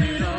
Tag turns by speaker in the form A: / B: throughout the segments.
A: میرا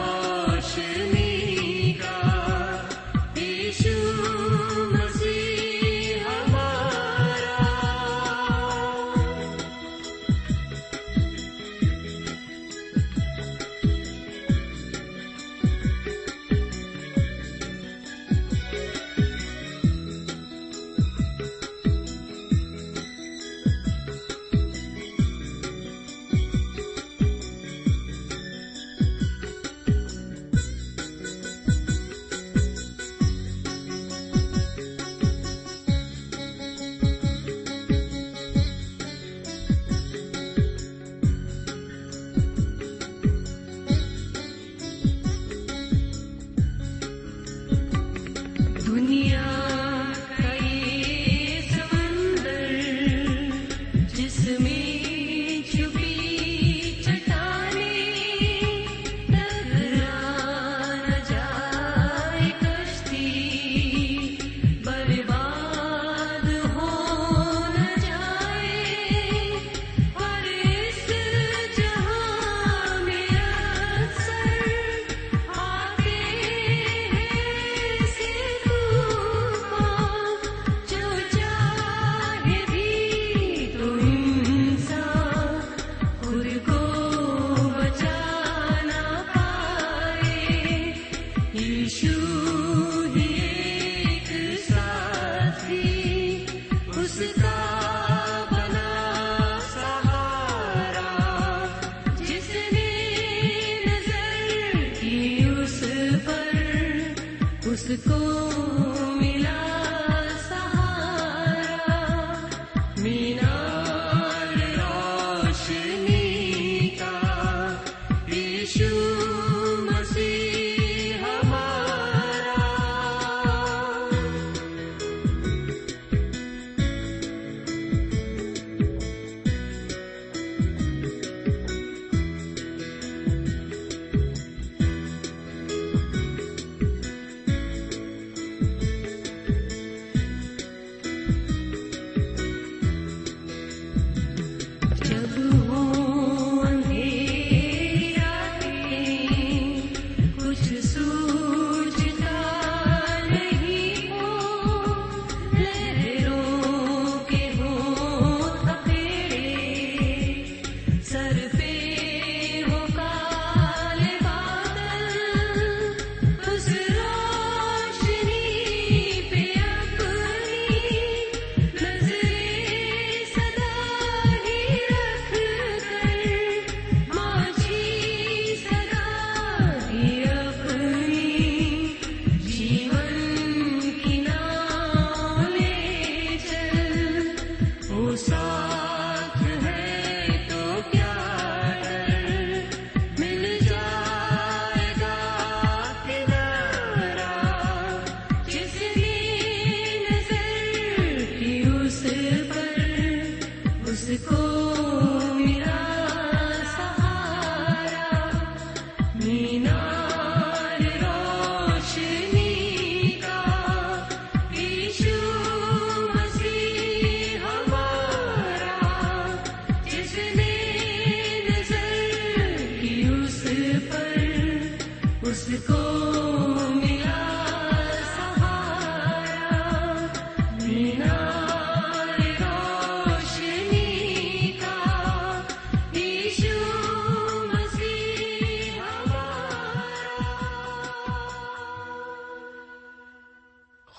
A: مدینہ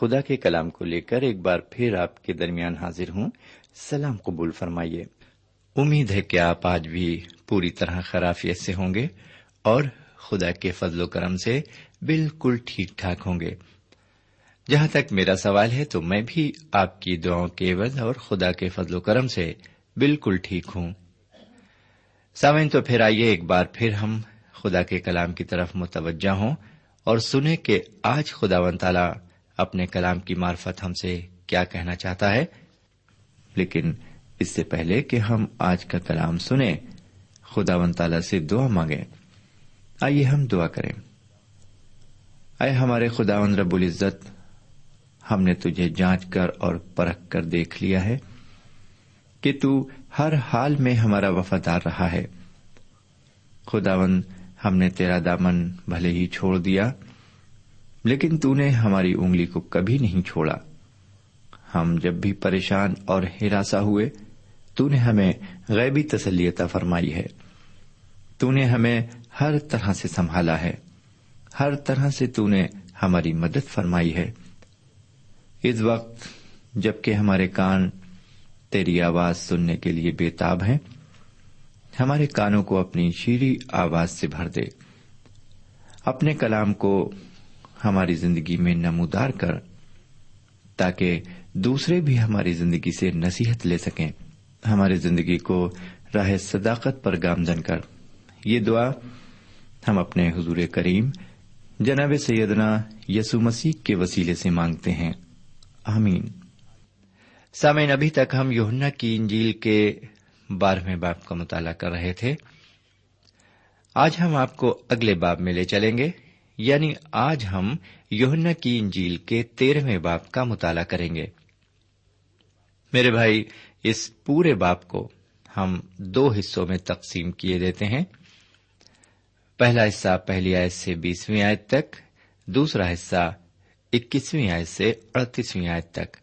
A: خدا کے کلام کو لے کر ایک بار پھر آپ کے درمیان حاضر ہوں۔ سلام قبول فرمائیے۔ امید ہے کہ آپ آج بھی پوری طرح خرافیت سے ہوں گے اور خدا کے فضل و کرم سے بالکل ٹھیک ٹھاک ہوں گے۔ جہاں تک میرا سوال ہے تو میں بھی آپ کی دعاؤں کے عوض اور خدا کے فضل و کرم سے بالکل ٹھیک ہوں۔ سامن تو پھر آئیے ایک بار پھر ہم خدا کے کلام کی طرف متوجہ ہوں اور سنیں کہ آج خدا و تعالی اپنے کلام کی مارفت ہم سے کیا کہنا چاہتا ہے؟ لیکن اس سے پہلے کہ ہم آج کا کلام سنیں خدا و تعالی سے دعا مانگیں۔ آئیے ہم دعا کریں۔ آئے ہمارے خدا رب العزت، ہم نے تجھے جانچ کر اور پرکھ کر دیکھ لیا ہے کہ تو ہر حال میں ہمارا وفادار رہا ہے۔ خداون ہم نے تیرا دامن بھلے ہی چھوڑ دیا۔ لیکن تو نے ہماری انگلی کو کبھی نہیں چھوڑا۔ ہم جب بھی پریشان اور ہراساں ہوئے، تو نے ہمیں غیبی تسلیتا فرمائی ہے۔ تو نے ہمیں ہر طرح سے سنبھالا ہے۔ ہر طرح سے تو نے ہماری مدد فرمائی ہے۔ اس وقت جبکہ ہمارے کان تیری آواز سننے کے لیے بےتاب ہیں، ہمارے کانوں کو اپنی شیریں آواز سے بھر دے۔ اپنے کلام کو ہماری زندگی میں نمودار کر، تاکہ دوسرے بھی ہماری زندگی سے نصیحت لے سکیں۔ ہماری زندگی کو راہ صداقت پر گامزن کر۔ یہ دعا ہم اپنے حضور کریم، جناب سیدنا یسو مسیح کے وسیلے سے مانگتے ہیں۔ آمین۔ سامعین، ابھی تک ہم یوہنا کی انجیل کے بارہویں باپ کا مطالعہ کر رہے تھے۔ آج ہم آپ کو اگلے باب میں لے چلیں گے۔ یعنی آج ہم یوہنا کی انجیل کے تیرہویں باپ کا مطالعہ کریں گے۔ میرے بھائی، اس پورے باپ کو ہم دو حصوں میں تقسیم کیے دیتے ہیں۔ پہلا حصہ پہلی آیت سے بیسویں آیت تک، دوسرا حصہ اکیسویں آیت سے اڑتیسویں آیت تک۔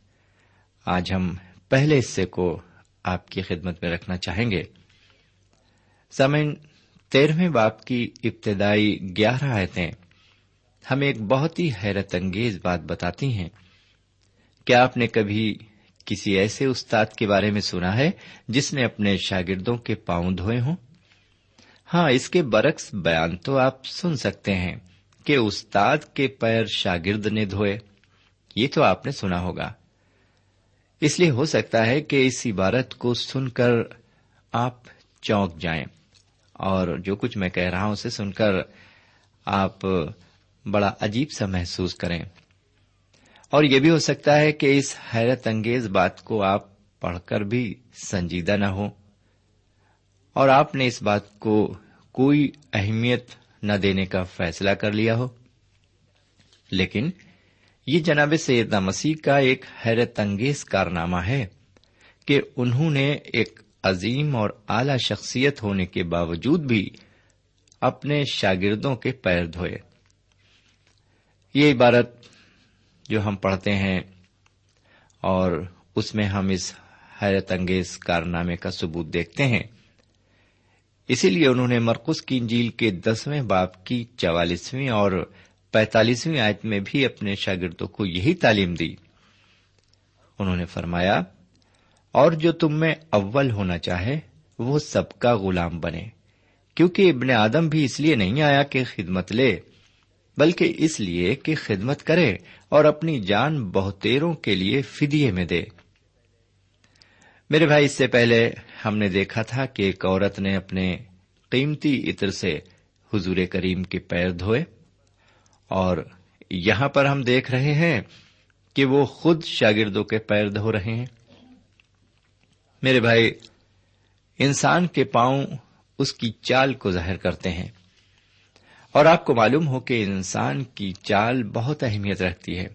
A: آج ہم پہلے حصے کو آپ کی خدمت میں رکھنا چاہیں گے۔ سمن تیرہویں باپ کی ابتدائی گیارہ آیتیں ہمیں ایک بہت ہی حیرت انگیز بات بتاتی ہیں۔ کیا آپ نے کبھی کسی ایسے استاد کے بارے میں سنا ہے جس نے اپنے شاگردوں کے پاؤں دھوئے ہوں؟ ہاں اس کے برعکس بیان تو آپ سن سکتے ہیں کہ استاد کے پیر شاگرد نے دھوئے۔ یہ تو آپ نے سنا ہوگا۔ اس لیے ہو سکتا ہے کہ اس عبارت کو سن کر آپ چونک جائیں اور جو کچھ میں کہہ رہا ہوں اسے سن کر آپ بڑا عجیب سا محسوس کریں۔ اور یہ بھی ہو سکتا ہے کہ اس حیرت انگیز بات کو آپ پڑھ کر بھی سنجیدہ نہ ہو اور آپ نے اس بات کو کوئی اہمیت نہ دینے کا فیصلہ کر لیا ہو۔ لیکن یہ جناب سیدنا مسیح کا ایک حیرت انگیز کارنامہ ہے کہ انہوں نے ایک عظیم اور اعلی شخصیت ہونے کے باوجود بھی اپنے شاگردوں کے پیر دھوئے۔ یہ عبارت جو ہم پڑھتے ہیں اور اس میں ہم اس حیرت انگیز کارنامے کا ثبوت دیکھتے ہیں۔ اسی لیے انہوں نے مرکز کی انجیل کے دسویں باپ کی چوالیسویں اور پینتالیسویں آیت میں بھی اپنے شاگردوں کو یہی تعلیم دی۔ انہوں نے فرمایا، اور جو تم میں اول ہونا چاہے، وہ سب کا غلام بنے، کیونکہ ابن آدم بھی اس لیے نہیں آیا کہ خدمت لے۔ بلکہ اس لیے کہ خدمت کرے اور اپنی جان بہتےروں کے لیے فدیے میں دے۔ میرے بھائی، اس سے پہلے ہم نے دیکھا تھا کہ ایک عورت نے اپنے قیمتی عطر سے حضور کریم کے پیر دھوئے اور یہاں پر ہم دیکھ رہے ہیں کہ وہ خود شاگردوں کے پیر دھو رہے ہیں۔ میرے بھائی، انسان کے پاؤں اس کی چال کو ظاہر کرتے ہیں۔ اور آپ کو معلوم ہو کہ انسان کی چال بہت اہمیت رکھتی ہے۔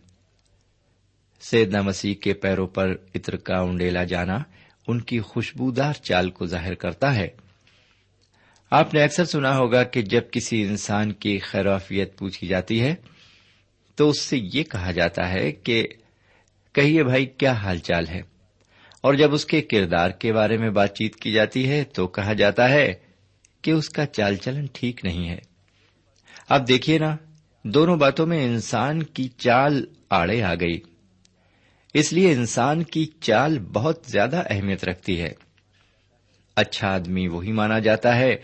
A: سیدنا مسیح کے پیروں پر عطر کا انڈیلا جانا ان کی خوشبودار چال کو ظاہر کرتا ہے۔ آپ نے اکثر سنا ہوگا کہ جب کسی انسان کی خیرافیت پوچھی جاتی ہے، تو اس سے یہ کہا جاتا ہے کہ کہیے بھائی، کیا حال چال ہے؟ اور جب اس کے کردار کے بارے میں بات چیت کی جاتی ہے، تو کہا جاتا ہے کہ اس کا چال چلن ٹھیک نہیں ہے۔ اب دیکھیے نا، دونوں باتوں میں انسان کی چال آڑے آ گئی۔ اس لیے انسان کی چال بہت زیادہ اہمیت رکھتی ہے۔ اچھا آدمی وہی مانا جاتا ہے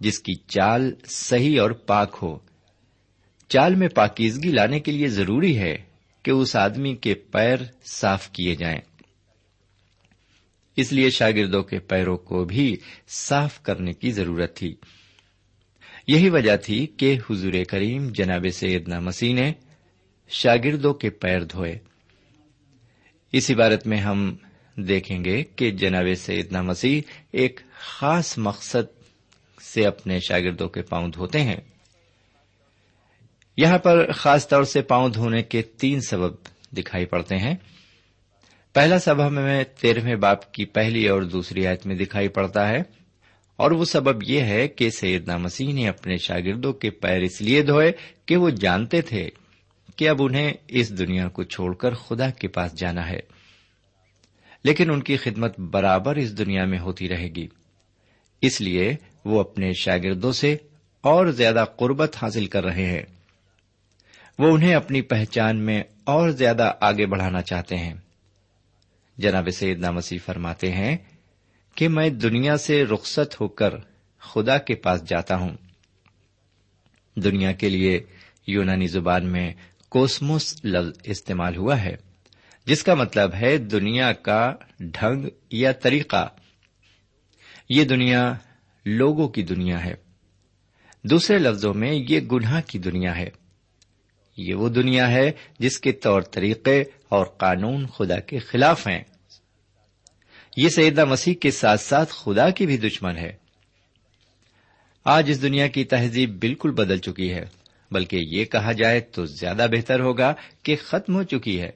A: جس کی چال صحیح اور پاک ہو۔ چال میں پاکیزگی لانے کے لیے ضروری ہے کہ اس آدمی کے پیر صاف کیے جائیں۔ اس لیے شاگردوں کے پیروں کو بھی صاف کرنے کی ضرورت تھی۔ یہی وجہ تھی کہ حضور کریم جناب سیدنا مسیح نے شاگردوں کے پیر دھوئے۔ اس عبارت میں ہم دیکھیں گے کہ جناب سیدنا مسیح ایک خاص مقصد سے اپنے شاگردوں کے پاؤں دھوتے ہیں۔ یہاں پر خاص طور سے پاؤں دھونے کے تین سبب دکھائی پڑتے ہیں۔ پہلا سبب میں تیرہویں باپ کی پہلی اور دوسری آیت میں دکھائی پڑتا ہے۔ اور وہ سبب یہ ہے کہ سیدنا مسیح نے اپنے شاگردوں کے پیر اس لیے دھوئے کہ وہ جانتے تھے کہ اب انہیں اس دنیا کو چھوڑ کر خدا کے پاس جانا ہے۔ لیکن ان کی خدمت برابر اس دنیا میں ہوتی رہے گی۔ اس لیے وہ اپنے شاگردوں سے اور زیادہ قربت حاصل کر رہے ہیں۔ وہ انہیں اپنی پہچان میں اور زیادہ آگے بڑھانا چاہتے ہیں۔ جناب سیدنا مسیح فرماتے ہیں کہ میں دنیا سے رخصت ہو کر خدا کے پاس جاتا ہوں۔ دنیا کے لیے یونانی زبان میں کوسموس لفظ استعمال ہوا ہے، جس کا مطلب ہے دنیا کا ڈھنگ یا طریقہ۔ یہ دنیا لوگوں کی دنیا ہے۔ دوسرے لفظوں میں یہ گناہ کی دنیا ہے۔ یہ وہ دنیا ہے جس کے طور طریقے اور قانون خدا کے خلاف ہیں۔ یہ سیدہ مسیح کے ساتھ ساتھ خدا کی بھی دشمن ہے۔ آج اس دنیا کی تہذیب بالکل بدل چکی ہے، بلکہ یہ کہا جائے تو زیادہ بہتر ہوگا کہ ختم ہو چکی ہے۔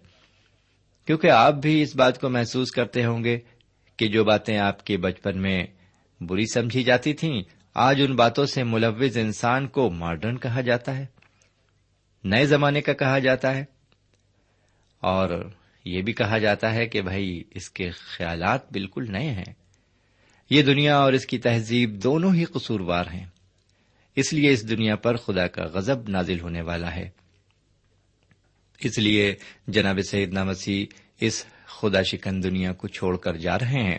A: کیونکہ آپ بھی اس بات کو محسوس کرتے ہوں گے کہ جو باتیں آپ کے بچپن میں بری سمجھی جاتی تھیں، آج ان باتوں سے ملوث انسان کو ماڈرن کہا جاتا ہے، نئے زمانے کا کہا جاتا ہے۔ اور یہ بھی کہا جاتا ہے کہ بھائی اس کے خیالات بالکل نئے ہیں۔ یہ دنیا اور اس کی تہذیب دونوں ہی قصوروار ہیں۔ اس لیے اس دنیا پر خدا کا غزب نازل ہونے والا ہے۔ اس لیے جناب سیدنا مسیح اس خدا شکن دنیا کو چھوڑ کر جا رہے ہیں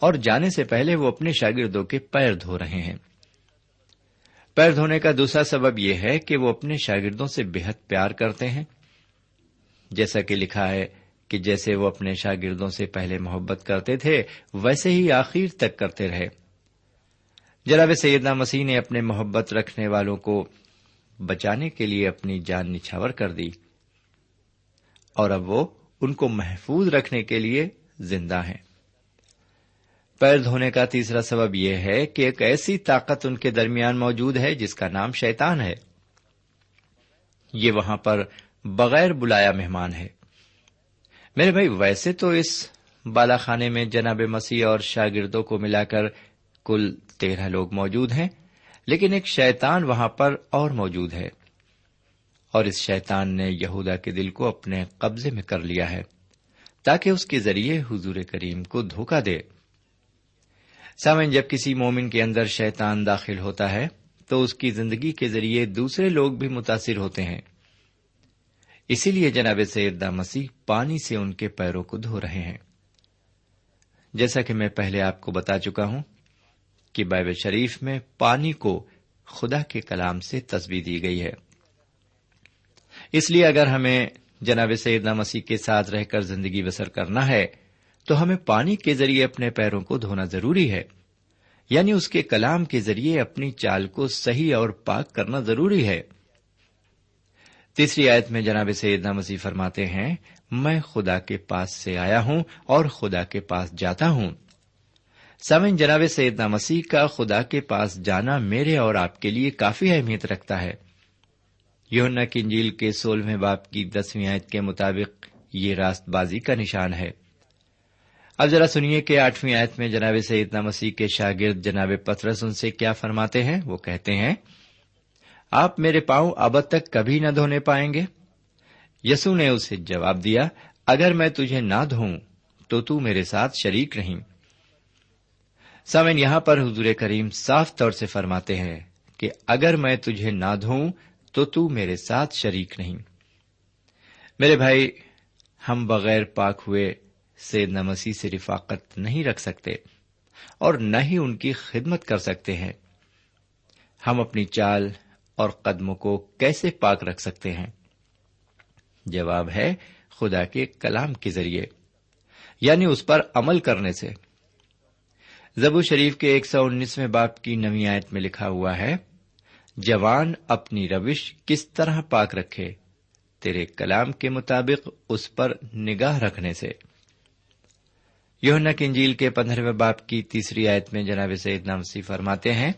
A: اور جانے سے پہلے وہ اپنے شاگردوں کے پیر دھو رہے ہیں۔ پیر دھونے کا دوسرا سبب یہ ہے کہ وہ اپنے شاگردوں سے بےحد پیار کرتے ہیں۔ جیسا کہ لکھا ہے کہ جیسے وہ اپنے شاگردوں سے پہلے محبت کرتے تھے، ویسے ہی آخر تک کرتے رہے۔ جناب سیدنا مسیح نے اپنے محبت رکھنے والوں کو بچانے کے لیے اپنی جان نچھاور کر دی۔ اور اب وہ ان کو محفوظ رکھنے کے لیے زندہ ہیں۔ پیر دھونے کا تیسرا سبب یہ ہے کہ ایک ایسی طاقت ان کے درمیان موجود ہے جس کا نام شیطان ہے۔ یہ وہاں پر بغیر بلایا مہمان ہے۔ میرے بھائی، ویسے تو اس بالا خانے میں جناب مسیح اور شاگردوں کو ملا کر کل تیرہ لوگ موجود ہیں، لیکن ایک شیطان وہاں پر اور موجود ہے۔ اور اس شیطان نے یہودا کے دل کو اپنے قبضے میں کر لیا ہے، تاکہ اس کے ذریعے حضور کریم کو دھوکہ دے۔ سامن جب کسی مومن کے اندر شیطان داخل ہوتا ہے، تو اس کی زندگی کے ذریعے دوسرے لوگ بھی متاثر ہوتے ہیں۔ اسی لیے جناب سیدہ مسیح پانی سے ان کے پیروں کو دھو رہے ہیں۔ جیسا کہ میں پہلے آپ کو بتا چکا ہوں کہ بائب شریف میں پانی کو خدا کے کلام سے تصویر دی گئی ہے۔ اس لیے اگر ہمیں جناب سیدنا مسیح کے ساتھ رہ کر زندگی بسر کرنا ہے، تو ہمیں پانی کے ذریعے اپنے پیروں کو دھونا ضروری ہے۔ یعنی اس کے کلام کے ذریعے اپنی چال کو صحیح اور پاک کرنا ضروری ہے۔ تیسری آیت میں جناب سیدنا مسیح فرماتے ہیں، میں خدا کے پاس سے آیا ہوں اور خدا کے پاس جاتا ہوں۔ سمن جناب سیدنا مسیح کا خدا کے پاس جانا میرے اور آپ کے لیے کافی اہمیت رکھتا ہے۔ یونا کنجیل کے سولہویں باپ کی دسویں آیت کے مطابق یہ راست بازی کا نشان ہے۔ اب ذرا سنیے کہ آٹھویں آیت میں جناب سیدنا مسیح کے شاگرد جناب پترس ان سے کیا فرماتے ہیں؟ وہ کہتے ہیں آپ میرے پاؤں اب تک کبھی نہ دھونے پائیں گے؟ یسو نے اسے جواب دیا، اگر میں تجھے نہ دھوؤں تو تو میرے ساتھ شریک نہیں سامن یہاں پر حضور کریم صاف طور سے فرماتے ہیں کہ اگر میں تجھے نہ دھوؤں تو تو میرے ساتھ شریک نہیں میرے بھائی، ہم بغیر پاک ہوئے سید مسیح سے رفاقت نہیں رکھ سکتے اور نہ ہی ان کی خدمت کر سکتے ہیں۔ ہم اپنی چال اور قدموں کو کیسے پاک رکھ سکتے ہیں؟ جواب ہے خدا کے کلام کے ذریعے یعنی اس پر عمل کرنے سے۔ زبو شریف کے ایک سو انیسویں باپ کی نوی آیت میں لکھا ہوا ہے، جوان اپنی روش کس طرح پاک رکھے؟ تیرے کلام کے مطابق اس پر نگاہ رکھنے سے۔ یونا کنجیل کے پندرہویں باپ کی تیسری آیت میں جناب سعید نامسی فرماتے ہیں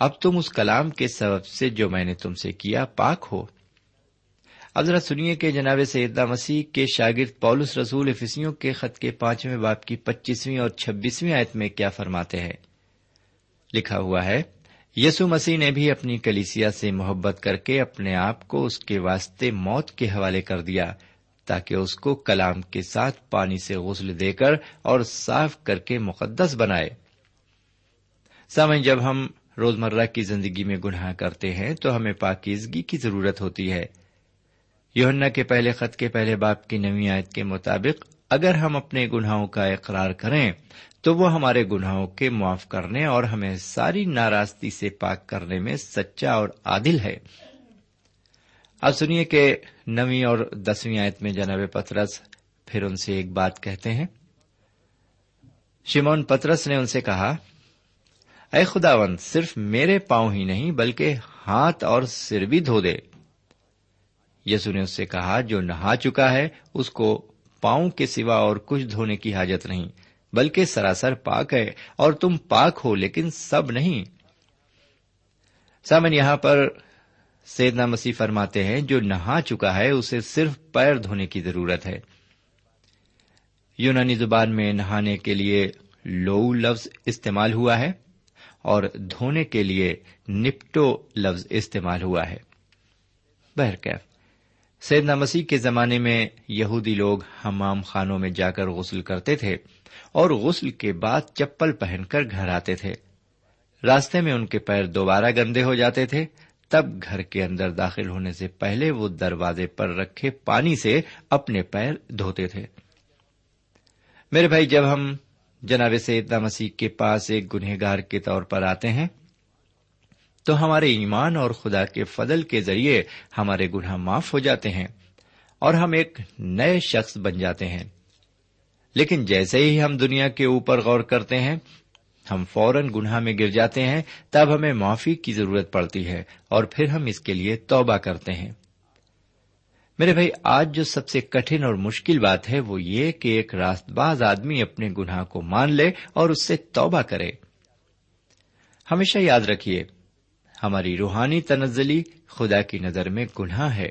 A: اب تم اس کلام کے سبب سے جو میں نے تم سے کیا پاک ہو۔ اب ذرا سنیے کہ جناب سیدہ مسیح کے شاگرد پولس رسول فسیوں کے خط کے پانچویں باپ کی پچیسویں اور چھبیسویں آیت میں کیا فرماتے ہیں۔ لکھا ہوا ہے یسو مسیح نے بھی اپنی کلیسیا سے محبت کر کے اپنے آپ کو اس کے واسطے موت کے حوالے کر دیا تاکہ اس کو کلام کے ساتھ پانی سے غسل دے کر اور صاف کر کے مقدس بنائے۔ سمجھ جب ہم روزمرہ کی زندگی میں گناہ کرتے ہیں تو ہمیں پاکیزگی کی ضرورت ہوتی ہے۔ یونا کے پہلے خط کے پہلے باپ کی نوی آیت کے مطابق اگر ہم اپنے گناہوں کا اقرار کریں تو وہ ہمارے گناہوں کے معاف کرنے اور ہمیں ساری ناراستی سے پاک کرنے میں سچا اور عادل ہے۔ اب سنیے کہ نویں اور دسویں آیت میں جناب پترس پھر ان سے ایک بات کہتے ہیں۔ شمون پترس نے ان سے کہا اے خداون صرف میرے پاؤں ہی نہیں بلکہ ہاتھ اور سر بھی دھو دے۔ یسو نے اس سے کہا، جو نہا چکا ہے، اس کو پاؤں کے سوا اور کچھ دھونے کی حاجت نہیں، بلکہ سراسر پاک ہے اور تم پاک ہو، لیکن سب نہیں۔ سامن، یہاں پر سیدنا مسیح فرماتے ہیں، جو نہا چکا ہے، اسے صرف پیر دھونے کی ضرورت ہے۔ یونانی زبان میں نہانے کے لیے لو لفظ استعمال ہوا ہے۔ اور دھونے کے لیے نپٹو لفظ استعمال ہوا ہے۔ بہرکیف سیدنا مسیح کے زمانے میں یہودی لوگ ہمام خانوں میں جا کر غسل کرتے تھے اور غسل کے بعد چپل پہن کر گھر آتے تھے۔ راستے میں ان کے پیر دوبارہ گندے ہو جاتے تھے۔ تب گھر کے اندر داخل ہونے سے پہلے وہ دروازے پر رکھے پانی سے اپنے پیر دھوتے تھے۔ میرے بھائی، جب ہم جناب سیدنا مسیح کے پاس ایک گنہگار کے طور پر آتے ہیں، تو ہمارے ایمان اور خدا کے فضل کے ذریعے ہمارے گناہ معاف ہو جاتے ہیں اور ہم ایک نئے شخص بن جاتے ہیں۔ لیکن جیسے ہی ہم دنیا کے اوپر غور کرتے ہیں، ہم فوراً گناہ میں گر جاتے ہیں، تب ہمیں معافی کی ضرورت پڑتی ہے اور پھر ہم اس کے لیے توبہ کرتے ہیں۔ میرے بھائی، آج جو سب سے کٹن اور مشکل بات ہے وہ یہ کہ ایک راست باز آدمی اپنے گناہ کو مان لے اور اس سے توبہ کرے۔ ہمیشہ یاد رکھیے، ہماری روحانی تنزلی خدا کی نظر میں گناہ ہے۔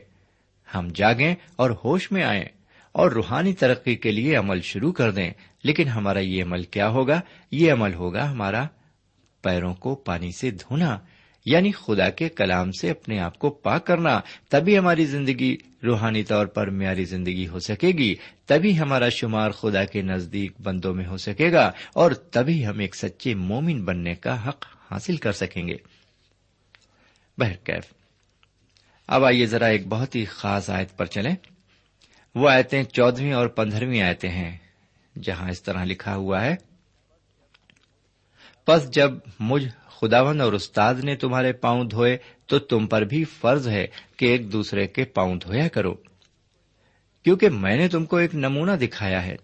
A: ہم جاگیں اور ہوش میں آئیں اور روحانی ترقی کے لیے عمل شروع کر دیں۔ لیکن ہمارا یہ عمل کیا ہوگا؟ یہ عمل ہوگا ہمارا پیروں کو پانی سے دھونا۔ یعنی خدا کے کلام سے اپنے آپ کو پاک کرنا، تبھی ہماری زندگی روحانی طور پر معیاری زندگی ہو سکے گی، تبھی ہمارا شمار خدا کے نزدیک بندوں میں ہو سکے گا، اور تبھی ہم ایک سچے مومن بننے کا حق حاصل کر سکیں گے۔ بہرکیف اب آئیے ذرا ایک بہت ہی خاص آیت پر چلیں۔ وہ آیتیں چودہویں اور پندرہویں آیتیں ہیں، جہاں اس طرح لکھا ہوا ہے۔ پس جب مجھ خداون اور استاد نے تمہارے پاؤں دھوئے تو تم پر بھی فرض ہے کہ ایک دوسرے کے پاؤں دھویا کرو۔ کیونکہ میں نے تم کو ایک نمونہ دکھایا ہے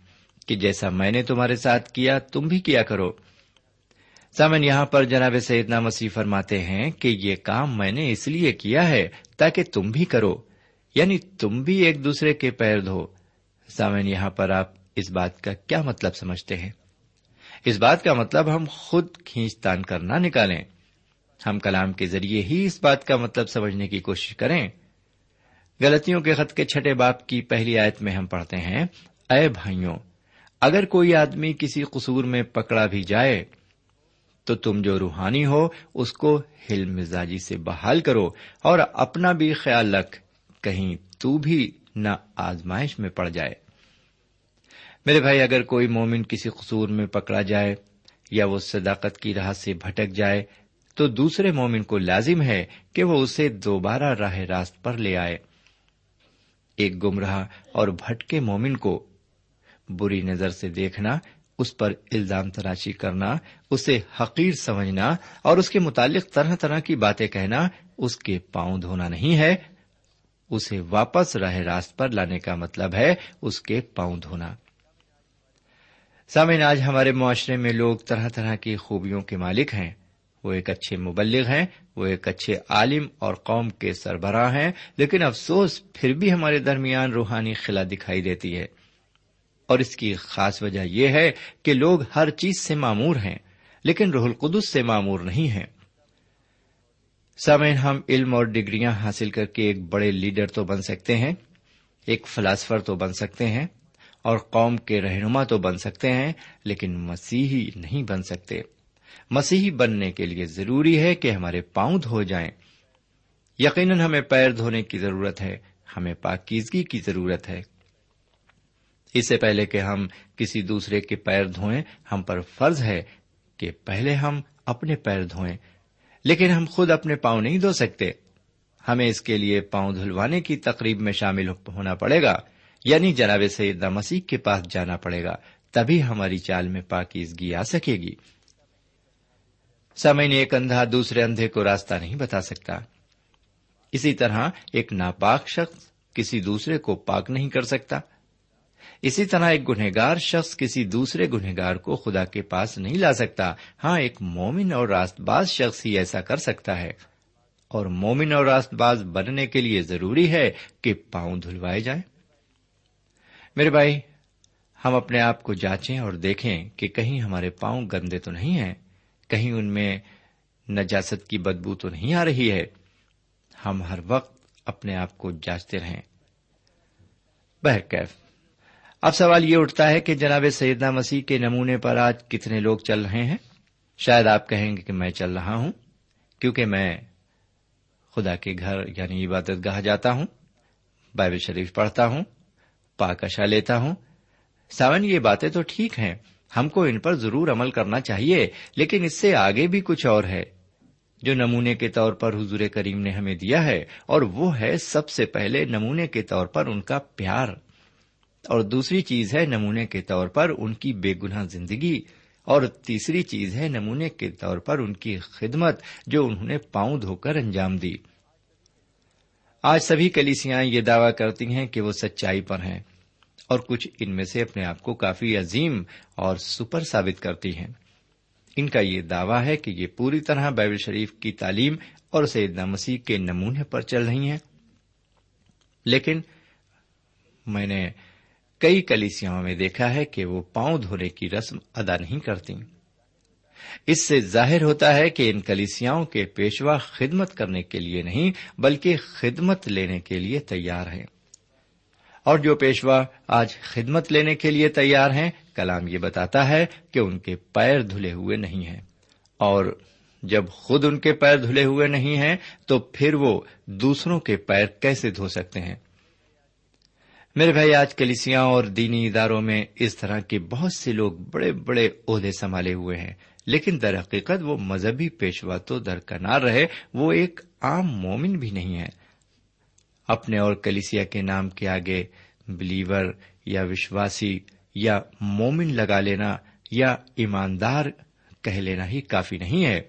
A: کہ جیسا میں نے تمہارے ساتھ کیا، تم بھی کیا کرو۔ سامن، یہاں پر جناب سیدنا مسیح فرماتے ہیں کہ یہ کام میں نے اس لیے کیا ہے تاکہ تم بھی کرو یعنی تم بھی ایک دوسرے کے پیر دھو۔ سامن، یہاں پر آپ اس بات کا کیا مطلب سمجھتے ہیں؟ اس بات کا مطلب ہم خود کھینچ تان کرنا نکالیں۔ ہم کلام کے ذریعے ہی اس بات کا مطلب سمجھنے کی کوشش کریں۔ غلطیوں کے خط کے چھٹے باپ کی پہلی آیت میں ہم پڑھتے ہیں، اے بھائیوں، اگر کوئی آدمی کسی قصور میں پکڑا بھی جائے، تو تم جو روحانی ہو، اس کو ہل مزاجی سے بحال کرو اور اپنا بھی خیال رکھ، کہیں تو بھی نہ آزمائش میں پڑ جائے۔ میرے بھائی، اگر کوئی مومن کسی قصور میں پکڑا جائے یا وہ صداقت کی راہ سے بھٹک جائے، تو دوسرے مومن کو لازم ہے کہ وہ اسے دوبارہ راہ راست پر لے آئے۔ ایک گمراہ اور بھٹکے مومن کو بری نظر سے دیکھنا، اس پر الزام تراشی کرنا، اسے حقیر سمجھنا اور اس کے متعلق طرح طرح کی باتیں کہنا اس کے پاؤں دھونا نہیں ہے۔ اسے واپس راہ راست پر لانے کا مطلب ہے اس کے پاؤں دھونا۔ سامعین، آج ہمارے معاشرے میں لوگ طرح طرح کی خوبیوں کے مالک ہیں۔ وہ ایک اچھے مبلغ ہیں، وہ ایک اچھے عالم اور قوم کے سربراہ ہیں، لیکن افسوس پھر بھی ہمارے درمیان روحانی خلا دکھائی دیتی ہے۔ اور اس کی خاص وجہ یہ ہے کہ لوگ ہر چیز سے معمور ہیں، لیکن روح القدس سے معمور نہیں ہیں۔ سامعین، ہم علم اور ڈگریاں حاصل کر کے ایک بڑے لیڈر تو بن سکتے ہیں، ایک فلاسفر تو بن سکتے ہیں۔ اور قوم کے رہنما تو بن سکتے ہیں، لیکن مسیحی نہیں بن سکتے۔ مسیحی بننے کے لیے ضروری ہے کہ ہمارے پاؤں دھو جائیں۔ یقیناً ہمیں پیر دھونے کی ضرورت ہے، ہمیں پاکیزگی کی ضرورت ہے۔ اس سے پہلے کہ ہم کسی دوسرے کے پیر دھوئیں، ہم پر فرض ہے کہ پہلے ہم اپنے پیر دھوئیں۔ لیکن ہم خود اپنے پاؤں نہیں دھو سکتے۔ ہمیں اس کے لیے پاؤں دھلوانے کی تقریب میں شامل ہونا پڑے گا۔ یعنی جناب سیدہ مسیح کے پاس جانا پڑے گا، تبھی ہماری چال میں پاکیزگی آ سکے گی۔ سمے ایک اندھا دوسرے اندھے کو راستہ نہیں بتا سکتا۔ اسی طرح ایک ناپاک شخص کسی دوسرے کو پاک نہیں کر سکتا۔ اسی طرح ایک گنہگار شخص کسی دوسرے گنہگار کو خدا کے پاس نہیں لا سکتا۔ ہاں ایک مومن اور راست باز شخص ہی ایسا کر سکتا ہے۔ اور مومن اور راست باز بننے کے لیے ضروری ہے کہ پاؤں دھلوائے جائیں۔ میرے بھائی، ہم اپنے آپ کو جانچیں اور دیکھیں کہ کہیں ہمارے پاؤں گندے تو نہیں ہیں، کہیں ان میں نجاست کی بدبو تو نہیں آ رہی ہے۔ ہم ہر وقت اپنے آپ کو جانچتے رہیں۔ بہرکیف۔ اب سوال یہ اٹھتا ہے کہ جناب سیدنا مسیح کے نمونے پر آج کتنے لوگ چل رہے ہیں؟ شاید آپ کہیں گے کہ میں چل رہا ہوں، کیونکہ میں خدا کے گھر یعنی عبادت گاہ جاتا ہوں، بائبل شریف پڑھتا ہوں پاکشا لیتا ہوں۔ ساون، یہ باتیں تو ٹھیک ہیں۔ ہم کو ان پر ضرور عمل کرنا چاہیے، لیکن اس سے آگے بھی کچھ اور ہے۔ جو نمونے کے طور پر حضور کریم نے ہمیں دیا ہے، اور وہ ہے سب سے پہلے نمونے کے طور پر ان کا پیار۔ اور دوسری چیز ہے نمونے کے طور پر ان کی بے گناہ زندگی۔ اور تیسری چیز ہے نمونے کے طور پر ان کی خدمت جو انہوں نے پاؤں دھو کر انجام دی۔ آج سبھی کلیسیاں یہ دعوی کرتی ہیں کہ وہ سچائی پر ہیں اور کچھ ان میں سے اپنے آپ کو کافی عظیم اور سپر ثابت کرتی ہیں۔ ان کا یہ دعویٰ ہے کہ یہ پوری طرح بائبل شریف کی تعلیم اور سیدنا مسیح کے نمونے پر چل رہی ہیں۔ لیکن میں نے کئی کلیسیاں میں دیکھا ہے کہ وہ پاؤں دھونے کی رسم ادا نہیں کرتی اس سے ظاہر ہوتا ہے کہ ان کلیسیاں کے پیشوا خدمت کرنے کے لیے نہیں، بلکہ خدمت لینے کے لیے تیار ہیں۔ اور جو پیشوا آج خدمت لینے کے لیے تیار ہیں، کلام یہ بتاتا ہے کہ ان کے پیر دھلے ہوئے نہیں ہیں۔ اور جب خود ان کے پیر دھلے ہوئے نہیں ہیں، تو پھر وہ دوسروں کے پیر کیسے دھو سکتے ہیں؟ میرے بھائی، آج کلیسیاں اور دینی اداروں میں اس طرح کے بہت سے لوگ بڑے بڑے عہدے سنبھالے ہوئے ہیں۔ لیکن در حقیقت وہ مذہبی پیشوا تو درکنار رہے، وہ ایک عام مومن بھی نہیں ہے۔ اپنے اور کلیسیا کے نام کے آگے بلیور یا وشواسی یا مومن لگا لینا یا ایماندار کہہ لینا ہی کافی نہیں ہے۔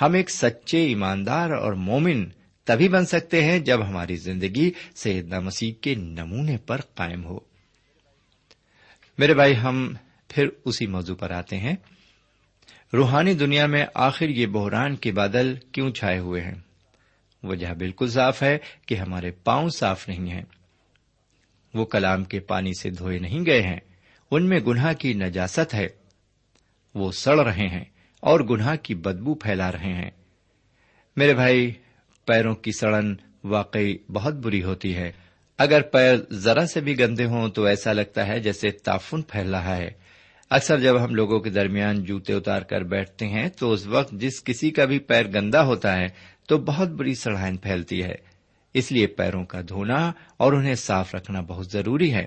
A: ہم ایک سچے ایماندار اور مومن تبھی بن سکتے ہیں جب ہماری زندگی سیدنا مسیح کے نمونے پر قائم ہو۔ میرے بھائی، ہم پھر اسی موضوع پر آتے ہیں۔ روحانی دنیا میں آخر یہ بحران کے بادل کیوں چھائے ہوئے ہیں؟ وجہ بالکل صاف ہے کہ ہمارے پاؤں صاف نہیں ہیں۔ وہ کلام کے پانی سے دھوئے نہیں گئے ہیں۔ ان میں گناہ کی نجاست ہے۔ وہ سڑ رہے ہیں اور گناہ کی بدبو پھیلا رہے ہیں۔ میرے بھائی، پیروں کی سڑن واقعی بہت بری ہوتی ہے۔ اگر پیر ذرا سے بھی گندے ہوں تو ایسا لگتا ہے جیسے تافن پھیل رہا ہے۔ اکثر جب ہم لوگوں کے درمیان جوتے اتار کر بیٹھتے ہیں تو اس وقت جس کسی کا بھی پیر گندا ہوتا ہے تو بہت بڑی سڑائن پھیلتی ہے۔ اس لیے پیروں کا دھونا اور انہیں صاف رکھنا بہت ضروری ہے۔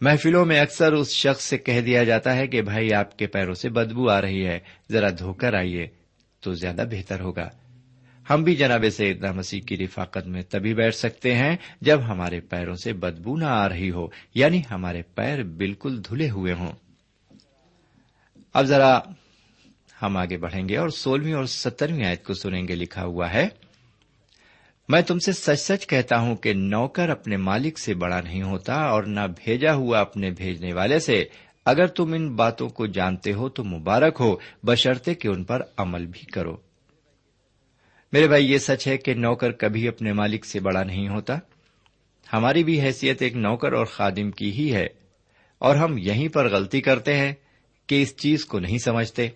A: محفلوں میں اکثر اس شخص سے کہہ دیا جاتا ہے کہ بھائی آپ کے پیروں سے بدبو آ رہی ہے، ذرا دھو کر آئیے تو زیادہ بہتر ہوگا۔ ہم بھی جناب سیدنا مسیح کی رفاقت میں تبھی بیٹھ سکتے ہیں جب ہمارے پیروں سے بدبو نہ آ رہی ہو یعنی ہمارے پیر بالکل دھلے ہوئے ہوں۔ اب ذرا ہم آگے بڑھیں گے اور سولہویں اور سترویں آیت کو سنیں گے لکھا ہوا ہے، میں تم سے سچ سچ کہتا ہوں کہ نوکر اپنے مالک سے بڑا نہیں ہوتا اور نہ بھیجا ہوا اپنے بھیجنے والے سے۔ اگر تم ان باتوں کو جانتے ہو تو مبارک ہو، بشرطے کہ ان پر عمل بھی کرو۔ میرے بھائی، یہ سچ ہے کہ نوکر کبھی اپنے مالک سے بڑا نہیں ہوتا۔ ہماری بھی حیثیت ایک نوکر اور خادم کی ہی ہے اور ہم یہیں پر غلطی کرتے ہیں۔ کہ اس چیز کو نہیں سمجھتے۔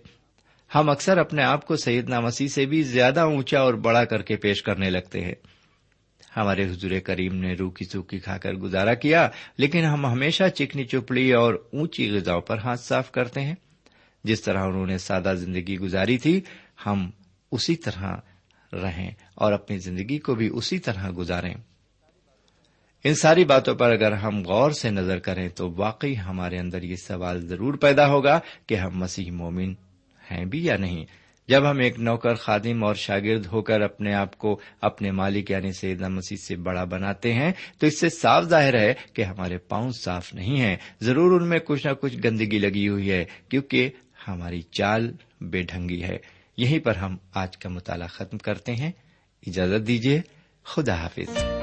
A: ہم اکثر اپنے آپ کو سیدنا مسیح سے بھی زیادہ اونچا اور بڑا کر کے پیش کرنے لگتے ہیں۔ ہمارے حضور کریم نے روکی سوکھی کھا کر گزارا کیا، لیکن ہم ہمیشہ چکنی چپڑی اور اونچی غذاؤں پر ہاتھ صاف کرتے ہیں۔ جس طرح انہوں نے سادہ زندگی گزاری تھی، ہم اسی طرح رہیں اور اپنی زندگی کو بھی اسی طرح گزاریں۔ ان ساری باتوں پر اگر ہم غور سے نظر کریں تو واقعی ہمارے اندر یہ سوال ضرور پیدا ہوگا کہ ہم مسیح مومن ہیں بھی یا نہیں۔ جب ہم ایک نوکر، خادم اور شاگرد ہو کر اپنے آپ کو اپنے مالک یعنی سیدنا مسیح سے بڑا بناتے ہیں، تو اس سے صاف ظاہر ہے کہ ہمارے پاؤں صاف نہیں ہیں۔ ضرور ان میں کچھ نہ کچھ گندگی لگی ہوئی ہے، کیونکہ ہماری چال بے ڈھنگی ہے۔ یہیں پر ہم آج کا مطالعہ ختم کرتے ہیں۔ اجازت دیجیے خدا حافظ۔